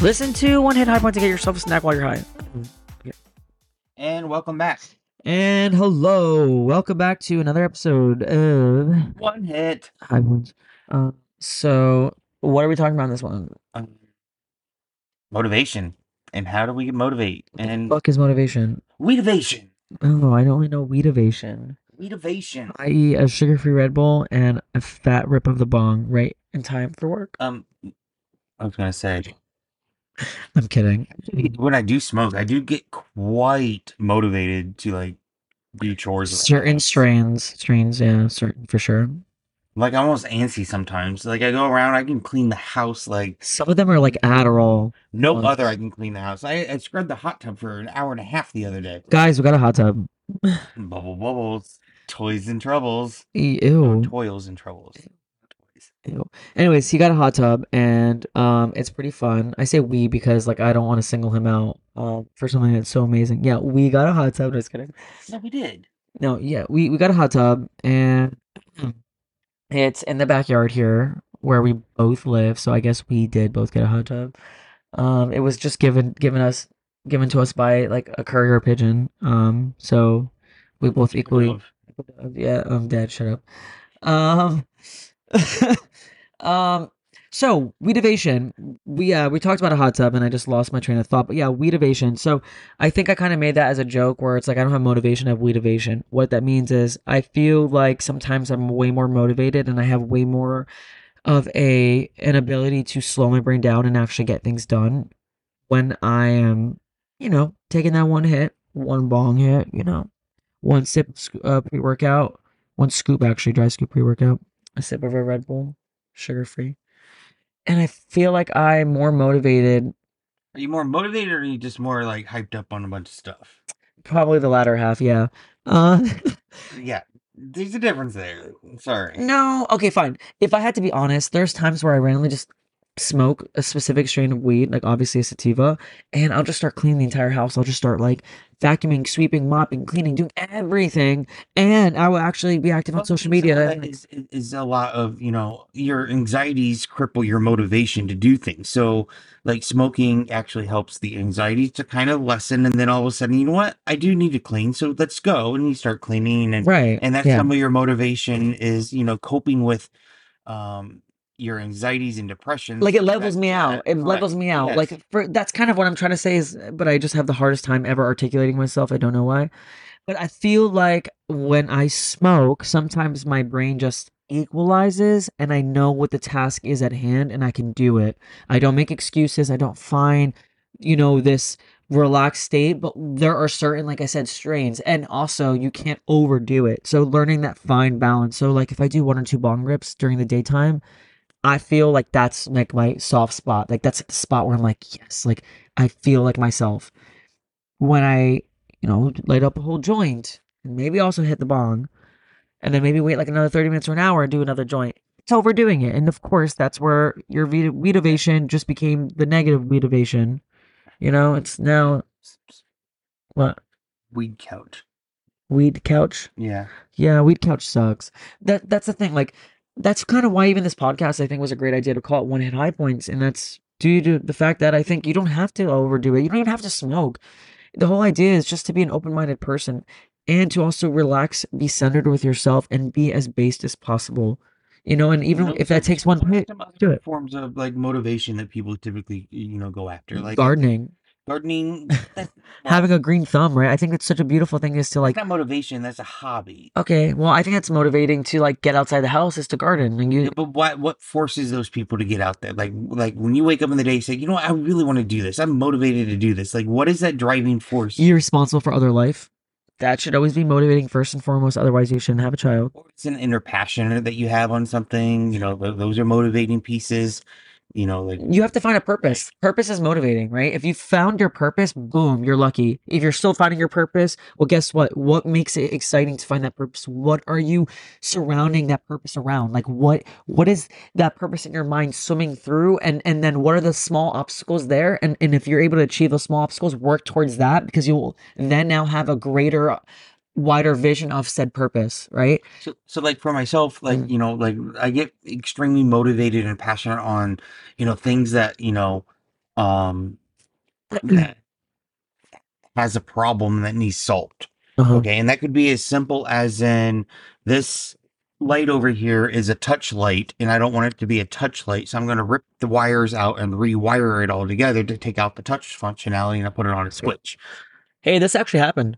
Listen to One Hit High Point to get yourself a snack while you're high. And welcome back. And hello, welcome back to another episode of One hit. High Points. Uh, so, what are we talking about in this one? Um, motivation. And how do we motivate? And Fuck is motivation. weedivation. Oh, I only know weedivation, Weedivation. eat a sugar-free Red Bull and a fat rip of the bong right in time for work. Um, I was gonna say I'm kidding. when I do smoke, I do get quite motivated to like do chores. around the Certain house. strains, strains, yeah, certain for sure. Like I'm almost antsy sometimes. Like I go around, I can clean the house like Some of them are like Adderall. no Oh. other. I can clean the house. I, I scrubbed the hot tub for an hour and a half the other day. Guys, we got a hot tub. Bubble bubbles, toys and troubles. Ew. toils and troubles. Ew. Anyways, he got a hot tub and um it's pretty fun. I say we because like I don't want to single him out um for something that's so amazing. Yeah, we got a hot tub. Just kidding. No, we did. No, yeah, we we got a hot tub and it's in the backyard here where we both live. So I guess we did both get a hot tub. Um, it was just given given us given to us by like a courier pigeon. Um, so we both equally. Yeah, I'm dead. Shut up. Um, um. So weedivation, we uh we talked about a hot tub, and I just lost my train of thought. But yeah, weedivation. So I think I kind of made that as a joke, where it's like I don't have motivation, I have weedivation. What that means is I feel like sometimes I'm way more motivated, and I have way more of a an ability to slow my brain down and actually get things done when I am, you know, taking that one hit, one bong hit, you know, one sip uh, pre workout, one scoop actually, dry scoop pre workout, a sip of a Red Bull, sugar free. And I feel like I'm more motivated, Are you more motivated or are you just more like hyped up on a bunch of stuff? probably the latter half, yeah. Uh, Yeah, there's a difference there. Sorry. no, okay, fine. If I had to be honest, there's times where I randomly just smoke a specific strain of weed, like obviously a sativa, and I'll just start cleaning the entire house. I'll just start like vacuuming, sweeping, mopping, cleaning, doing everything, and I will actually be active on social media. is, is- is a lot of you know your anxieties cripple your motivation to do things. So like smoking actually helps the anxiety to kind of lessen, and then all of a sudden, you know what? I do need to clean, so let's go, and you start cleaning, and right. and that's yeah. some of your motivation is you know coping with um your anxieties and depression. like it levels That- me out. It levels me out. Yes. Like for that's kind of what I'm trying to say is uh, but I just have the hardest time ever articulating myself. I don't know why. But I feel like when I smoke, sometimes my brain just equalizes and I know what the task is at hand and I can do it. I don't make excuses. I don't find, you know, this relaxed state, but there are certain, like I said, strains. And also you can't overdo it. So learning that fine balance. So like if I do one or two bong rips during the daytime, I feel like that's like my soft spot. Like that's the spot where I'm like, yes, like I feel like myself. When I, you know, light up a whole joint and maybe also hit the bong and then maybe wait like another 30 minutes or an hour and do another joint. It's overdoing it. And of course, that's where your weed- weedivation just became the negative weedivation. You know, it's now what? weed couch. Weed couch? Yeah. Yeah, weed couch sucks. That that's the thing. Like that's kind of why even this podcast I think was a great idea to call it one hit high points, and that's due to the fact that I think you don't have to overdo it. You don't even have to smoke. The whole idea is just to be an open minded person and to also relax, be centered with yourself, and be as based as possible. You know, and even You know, if that takes one hit, do it. forms of like motivation that people typically you know go after, like gardening, gardening. Having a green thumb, right? I think it's such a beautiful thing is to like not motivation. That's a hobby. Okay, well, I think it's motivating to like get outside the house is to garden. And you, Yeah, but what what forces those people to get out there? Like like when you wake up in the day, say, you know what, I really want to do this. I'm motivated to do this. Like what is that driving force? you're responsible for other life. That should always be motivating first and foremost. Otherwise, you shouldn't have a child. Or it's an inner passion that you have on something. You know, those are motivating pieces. You know, like You have to find a purpose. Purpose is motivating, right? If you found your purpose, boom, you're lucky. If you're still finding your purpose, well, guess what? What makes it exciting to find that purpose? What are you surrounding that purpose around? Like what what is that purpose in your mind swimming through? And and then what are the small obstacles there? And and if you're able to achieve those small obstacles, work towards that because you'll then now have a greater wider vision of said purpose, right? So, so like for myself, like Mm. you know, like I get extremely motivated and passionate on, you know, things that you know, um that has a problem that needs solved. Uh-huh. Okay, and that could be as simple as in this light over here is a touch light, and I don't want it to be a touch light, so I'm going to rip the wires out and rewire it all together to take out the touch functionality, and I put it on a switch, Hey, this actually happened.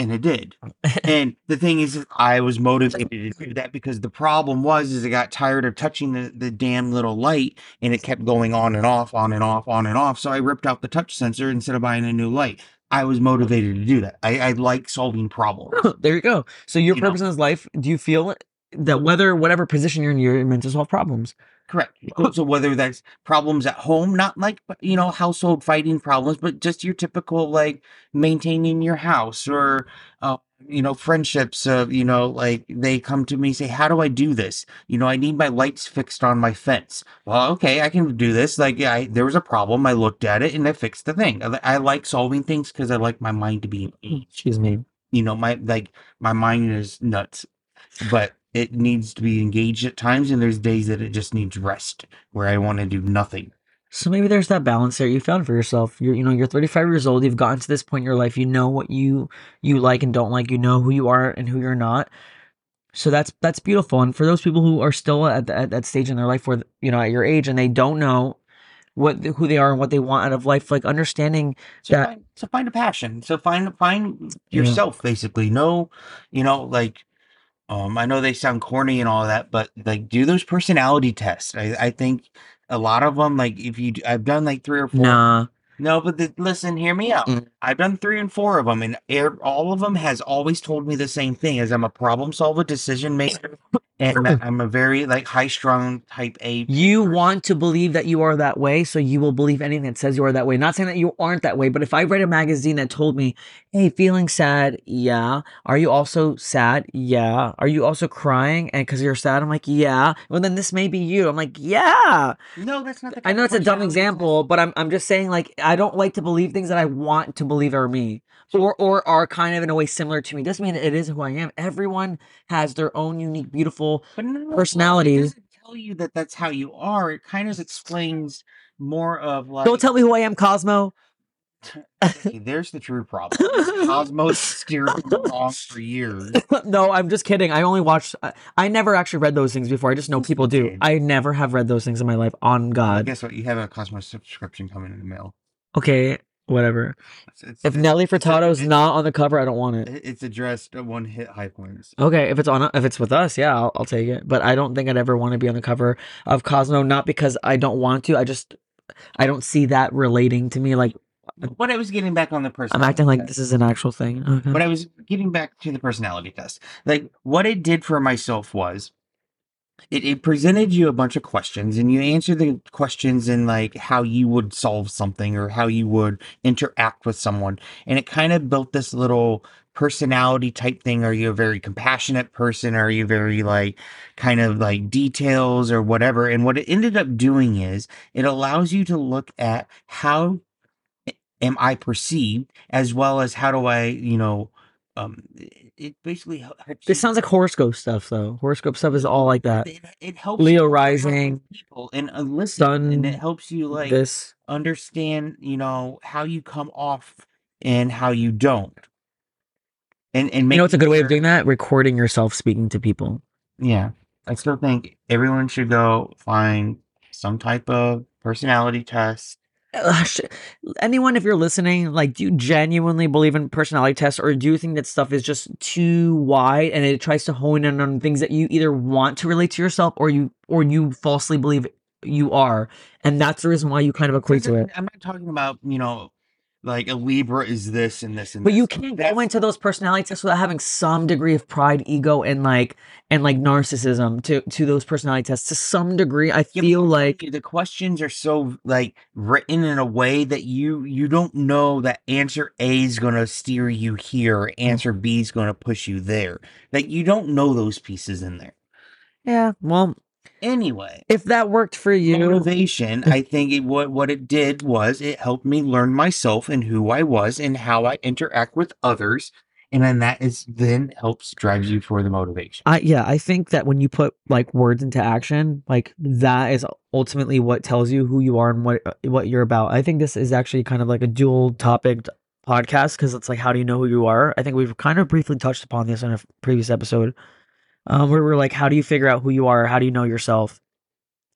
And it did. and the thing is, I was motivated to do that because the problem was, is I got tired of touching the the damn little light, and it kept going on and off, on and off, on and off. So I ripped out the touch sensor instead of buying a new light. I was motivated to do that. I, I like solving problems. there you go. So your You know. purpose in this life, do you feel that whether whatever position you're in, you're meant to solve problems? Correct. So whether that's problems at home, not like you know household fighting problems, but just your typical like maintaining your house or uh, you know friendships. Of you know like they come to me and say, "How do I do this? You know, I need my lights fixed on my fence." Well, okay, I can do this. Like, yeah, I, there was a problem. I looked at it and I fixed the thing. I, I like solving things because I like my mind to be. Excuse me. You know, my like my mind is nuts, but it needs to be engaged at times, and there's days that it just needs rest where I want to do nothing. So maybe there's that balance there you found for yourself. You're, you know, you're 35 years old. You've gotten to this point in your life. You know what you you like and don't like. You know who you are and who you're not. So that's that's beautiful. And for those people who are still at, the, at that stage in their life where you know at your age and they don't know what who they are and what they want out of life, like understanding So that find, so find a passion. So find find Yeah. yourself basically. No, you know, like um I know they sound corny and all that, but like do those personality tests. I, I think a lot of them, like if you, I've done like three or four. nah. No, but the, listen, hear me out. Mm. I've done three and four of them, and all of them has always told me the same thing: as I'm a problem solver, decision maker, and I'm a very like high strung type A. You want to believe that you are that way, so you will believe anything that says you are that way. Not saying that you aren't that way, but if I read a magazine that told me, "Hey, feeling sad, yeah. Are you also sad? Yeah. Are you also crying?" And because you're sad, I'm like, "Yeah." Well, then this may be you. I'm like, "Yeah." No, that's not the. I know it's a dumb example, but I'm I'm just saying like I don't like to believe things that I want to believe are me. Or, or are kind of in a way similar to me. Doesn't mean it is who I am. Everyone has their own unique, beautiful But no, personalities. It doesn't tell you that that's how you are. It kind of explains more of like. Don't tell me who I am, Cosmo. Okay, there's the true problem. Cosmos steered wrong for years. no, I'm just kidding. I only watched. I, I never actually read those things before. I just know people do. I never have read those things in my life. On God. Guess what? You have a Cosmos subscription coming in the mail. Okay, whatever. It's, it's, If Nelly Furtado's not on the cover, I don't want it. it- It's addressed at one hit high points. Okay, if it's on, if it's with us, yeah, I'll, I'll take it. But I don't think I'd ever want to be on the cover of Cosmo. Not because I don't want to. I just, I don't see that relating to me. Like What I was getting back on the person. I'm acting like this is an actual thing. Okay. But I was getting back to the personality test. Like what it did for myself was it, it presented you a bunch of questions and you answer the questions in like how you would solve something or how you would interact with someone. And it kind of built this little personality type thing. Are you a very compassionate person? Are you very like kind of like details or whatever? And what it ended up doing is it allows you to look at how am I perceived as well as how do I, you know, um, it, it basically hel- helps. this you- sounds like horoscope stuff, though. Horoscope stuff is all like that. It, it helps Leo rising, people and uh, listen, sun, and it helps you like this. understand, you know, how you come off and how you don't. And and You know, it's a good way of doing that. Recording yourself speaking to people. Yeah, I still think everyone should go find some type of personality test. Anyone if you're listening like do you genuinely believe in personality tests or do you think that stuff is just too wide and it tries to hone in on things that you either want to relate to yourself or you or you falsely believe you are and that's the reason why you kind of equate to it? I'm not talking about you know, like a Libra is this and this and. but you can't That's- go into those personality tests without having some degree of pride ego and like and like narcissism to to those personality tests to some degree i feel like the questions are so like written in a way that you you don't know that answer A is going to steer you here, answer B is going to push you there. Like you don't know those pieces in there. yeah well Anyway, if that worked for you motivation, I think it what what it did was it helped me learn myself and who I was and how I interact with others. and then that is then helps drives you for the motivation. I yeah, I think that when you put like words into action, like that is ultimately what tells you who you are and what uh, what you're about. I think this is actually kind of like a dual topic podcast because it's like how do you know who you are? I think we've kind of briefly touched upon this in a previous episode. Um, where we're like, how do you figure out who you are? How do you know yourself?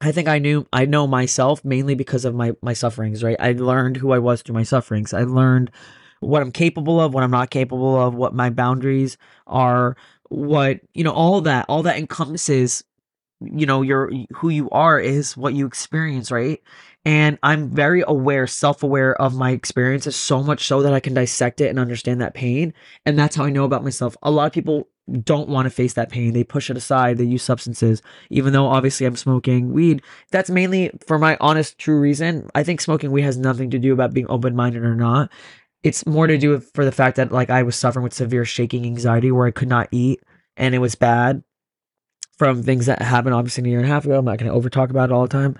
I think I knew I know myself mainly because of my my sufferings, right? I learned who I was through my sufferings. I learned what I'm capable of, what I'm not capable of, what my boundaries are, what, you know, all that, all that encompasses, you know, your who you are is what you experience, right? And I'm very aware, self-aware of my experiences so much so that I can dissect it and understand that pain. And that's how I know about myself. A lot of people don't want to face that pain. They push it aside. They use substances, even though obviously I'm smoking weed. That's mainly for my honest, true reason. I think smoking weed has nothing to do about being open minded or not it's more to do with for the fact that like I was suffering with severe shaking anxiety where I could not eat and it was bad from things that happened obviously a year and a half ago. I'm not going to over talk about it all the time.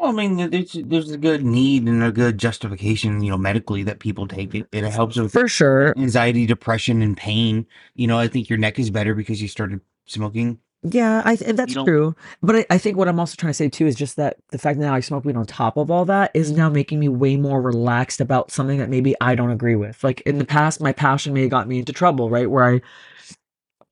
Well, I mean, there's there's a good need and a good justification, you know, medically that people take it. It helps with for sure anxiety, depression, and pain. You know, I think your neck is better because you started smoking yeah, I th- that's true. But I, I think what I'm also trying to say too is just that the fact that now I smoke weed on top of all that is mm-hmm. now making me way more relaxed about something that maybe I don't agree with. Like in the past, my passion may have got me into trouble, right? Where I,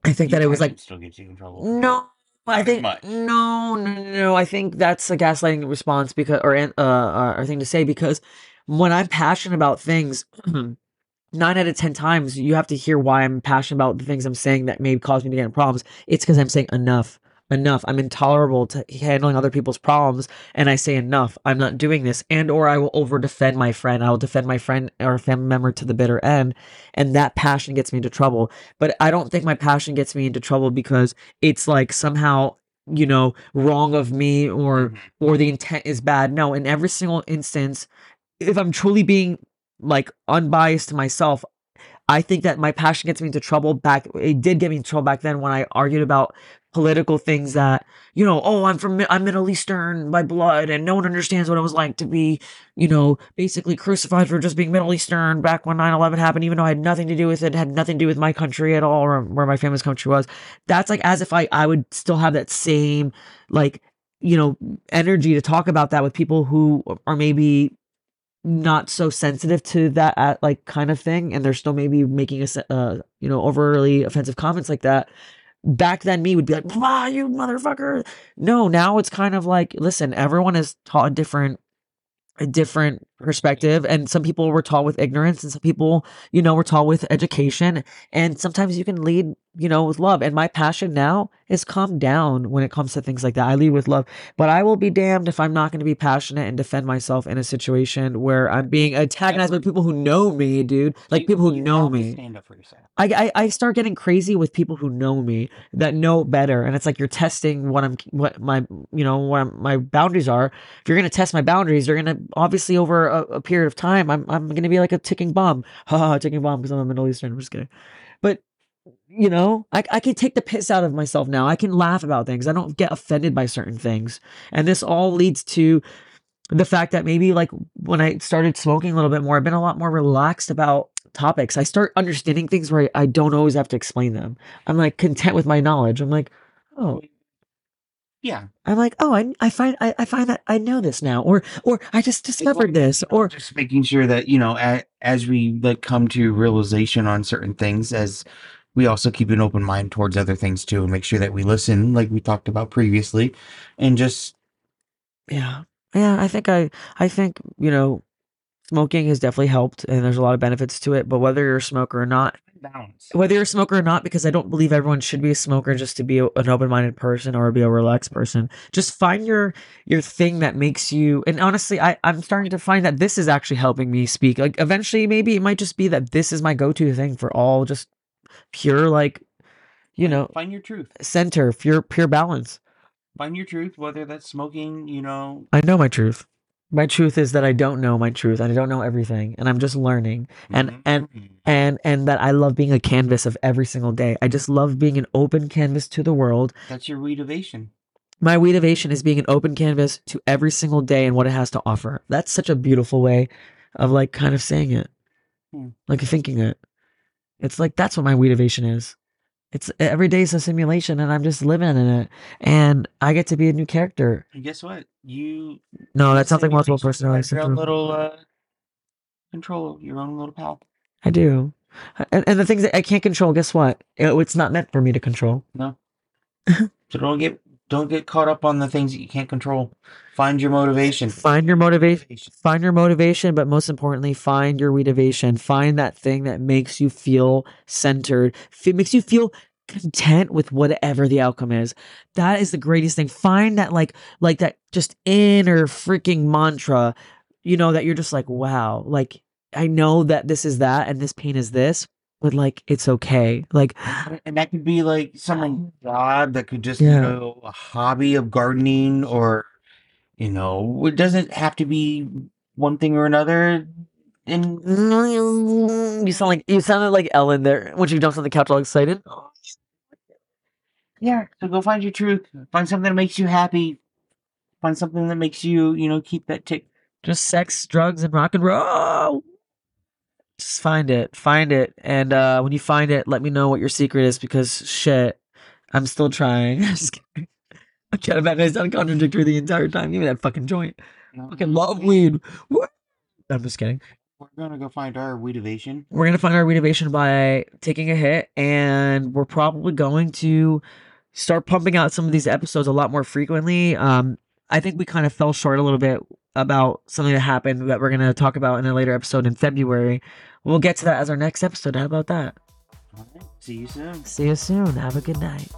I think that it was like still gets you in trouble. no, I think no, no, no. I think that's a gaslighting response because or uh, uh or thing to say because when I'm passionate about things. Nine out of ten times, you have to hear why I'm passionate about the things I'm saying that may cause me to get in problems. It's because I'm saying enough, enough. I'm intolerable to handling other people's problems, and I say enough. I'm not doing this, and or I will over defend my friend. I will defend my friend or family member to the bitter end, and that passion gets me into trouble. But I don't think my passion gets me into trouble because it's like somehow you know wrong of me or Mhm. or the intent is bad. No, in every single instance, if I'm truly being like unbiased to myself, I think that my passion gets me into trouble back. It did get me in trouble back then when I argued about political things that, you know, oh, I'm from, I'm Middle Eastern by blood and no one understands what it was like to be, you know, basically crucified for just being Middle Eastern back when 9 11 happened, even though I had nothing to do with it, had nothing to do with my country at all or where my family's country was. That's like as if I, I would still have that same, like, you know, energy to talk about that with people who are maybe not so sensitive to that uh, like kind of thing and they're still maybe making a uh, you know overly offensive comments like that back then me would be like ah you motherfucker. No now it's kind of like listen everyone is taught a different a different perspective and some people were taught with ignorance and some people you know were taught with education and sometimes you can lead you know with love and my passion now is calm down when it comes to things like that i lead with love but i will be damned if i'm not going to be passionate and defend myself in a situation where i'm being antagonized by people who know me dude like people who you know me Stand up for yourself. I, I I start getting crazy with people who know me that know better, and it's like you're testing what I'm what my you know what I'm- my boundaries are. If you're gonna test my boundaries, you're gonna obviously over a, a period of time, I'm I'm gonna be like a ticking bomb, ha ticking bomb because I'm a Middle Eastern. I'm just kidding, you know I I can take the piss out of myself now. I can laugh about things. I don't get offended by certain things, and this all leads to the fact that maybe like when I started smoking a little bit more, I've been a lot more relaxed about topics. I start understanding things where I don't always have to explain them. I'm like content with my knowledge. I'm like, oh, Yeah. I'm like, oh, I, I find I, I find that I know this now, or or I just discovered this, or just making sure that you know a, as we like come to realization on certain things as we also keep an open mind towards other things too and make sure that we listen like we talked about previously and just yeah, yeah. I think I I think you know, smoking has definitely helped, and there's a lot of benefits to it. But whether you're a smoker or not, balance whether you're a smoker or not, because I don't believe everyone should be a smoker just to be a, an open-minded person or be a relaxed person. Just find your your thing that makes you. And honestly, I I'm starting to find that this is actually helping me speak. Like eventually, maybe it might just be that this is my go-to thing for all just pure like, you know, find your truth center, pure pure balance. find your truth whether that's smoking you know I know my truth. My truth is that I don't know my truth and I don't know everything and I'm just learning. And- and- Mhm. And and that I love being a canvas of every single day. I just love being an open canvas to the world that's your weedivation My weedivation is being an open canvas to every single day and what it has to offer. That's such a beautiful way of like kind of saying it, Hmm. like thinking it. It's like that's what my weedivation is. It's every day is a simulation, and I'm just living in it, and I get to be a new character. And guess what? You No, that sounds like multiple personality you Your own little uh, control, your own little path. I do, and, and the things that I can't control. Guess what? It- it's not meant for me to control. No. so don't get don't get caught up on the things that you can't control. Find your motivation. Find your motivation. Find your motivation, but most importantly, find your weedivation. Find that thing that makes you feel centered, fe- makes you feel content with whatever the outcome is. That is the greatest thing. Find that like like that just inner freaking mantra, you know, that you're just like, wow, like I know that this is that and this pain is this, but like it's okay. Like And that could be like some job that could just, Yeah. you know, a hobby of gardening or, you know, it doesn't have to be one thing or another. And you sound like you sounded like Ellen there when she jumps on the couch all excited. yeah, so go find your truth. Find something that makes you happy. Find something that makes you, you know, keep that tick. just sex, drugs, and rock and roll. Just find it, find it, and uh, when you find it, let me know what your secret is because shit, I'm still trying. Just kidding. I can't imagine I sound contradictory the entire time. Give me that fucking joint. Fucking love weed. Woo! I'm just kidding. We're gonna go find our weedivation. We're gonna find our renovation by taking a hit, and we're probably going to start pumping out some of these episodes a lot more frequently. Um, I think we kind of fell short a little bit about something that happened that we're gonna talk about in a later episode in February. We'll get to that as our next episode. How about that? All right. See you soon. See you soon. Have a good night.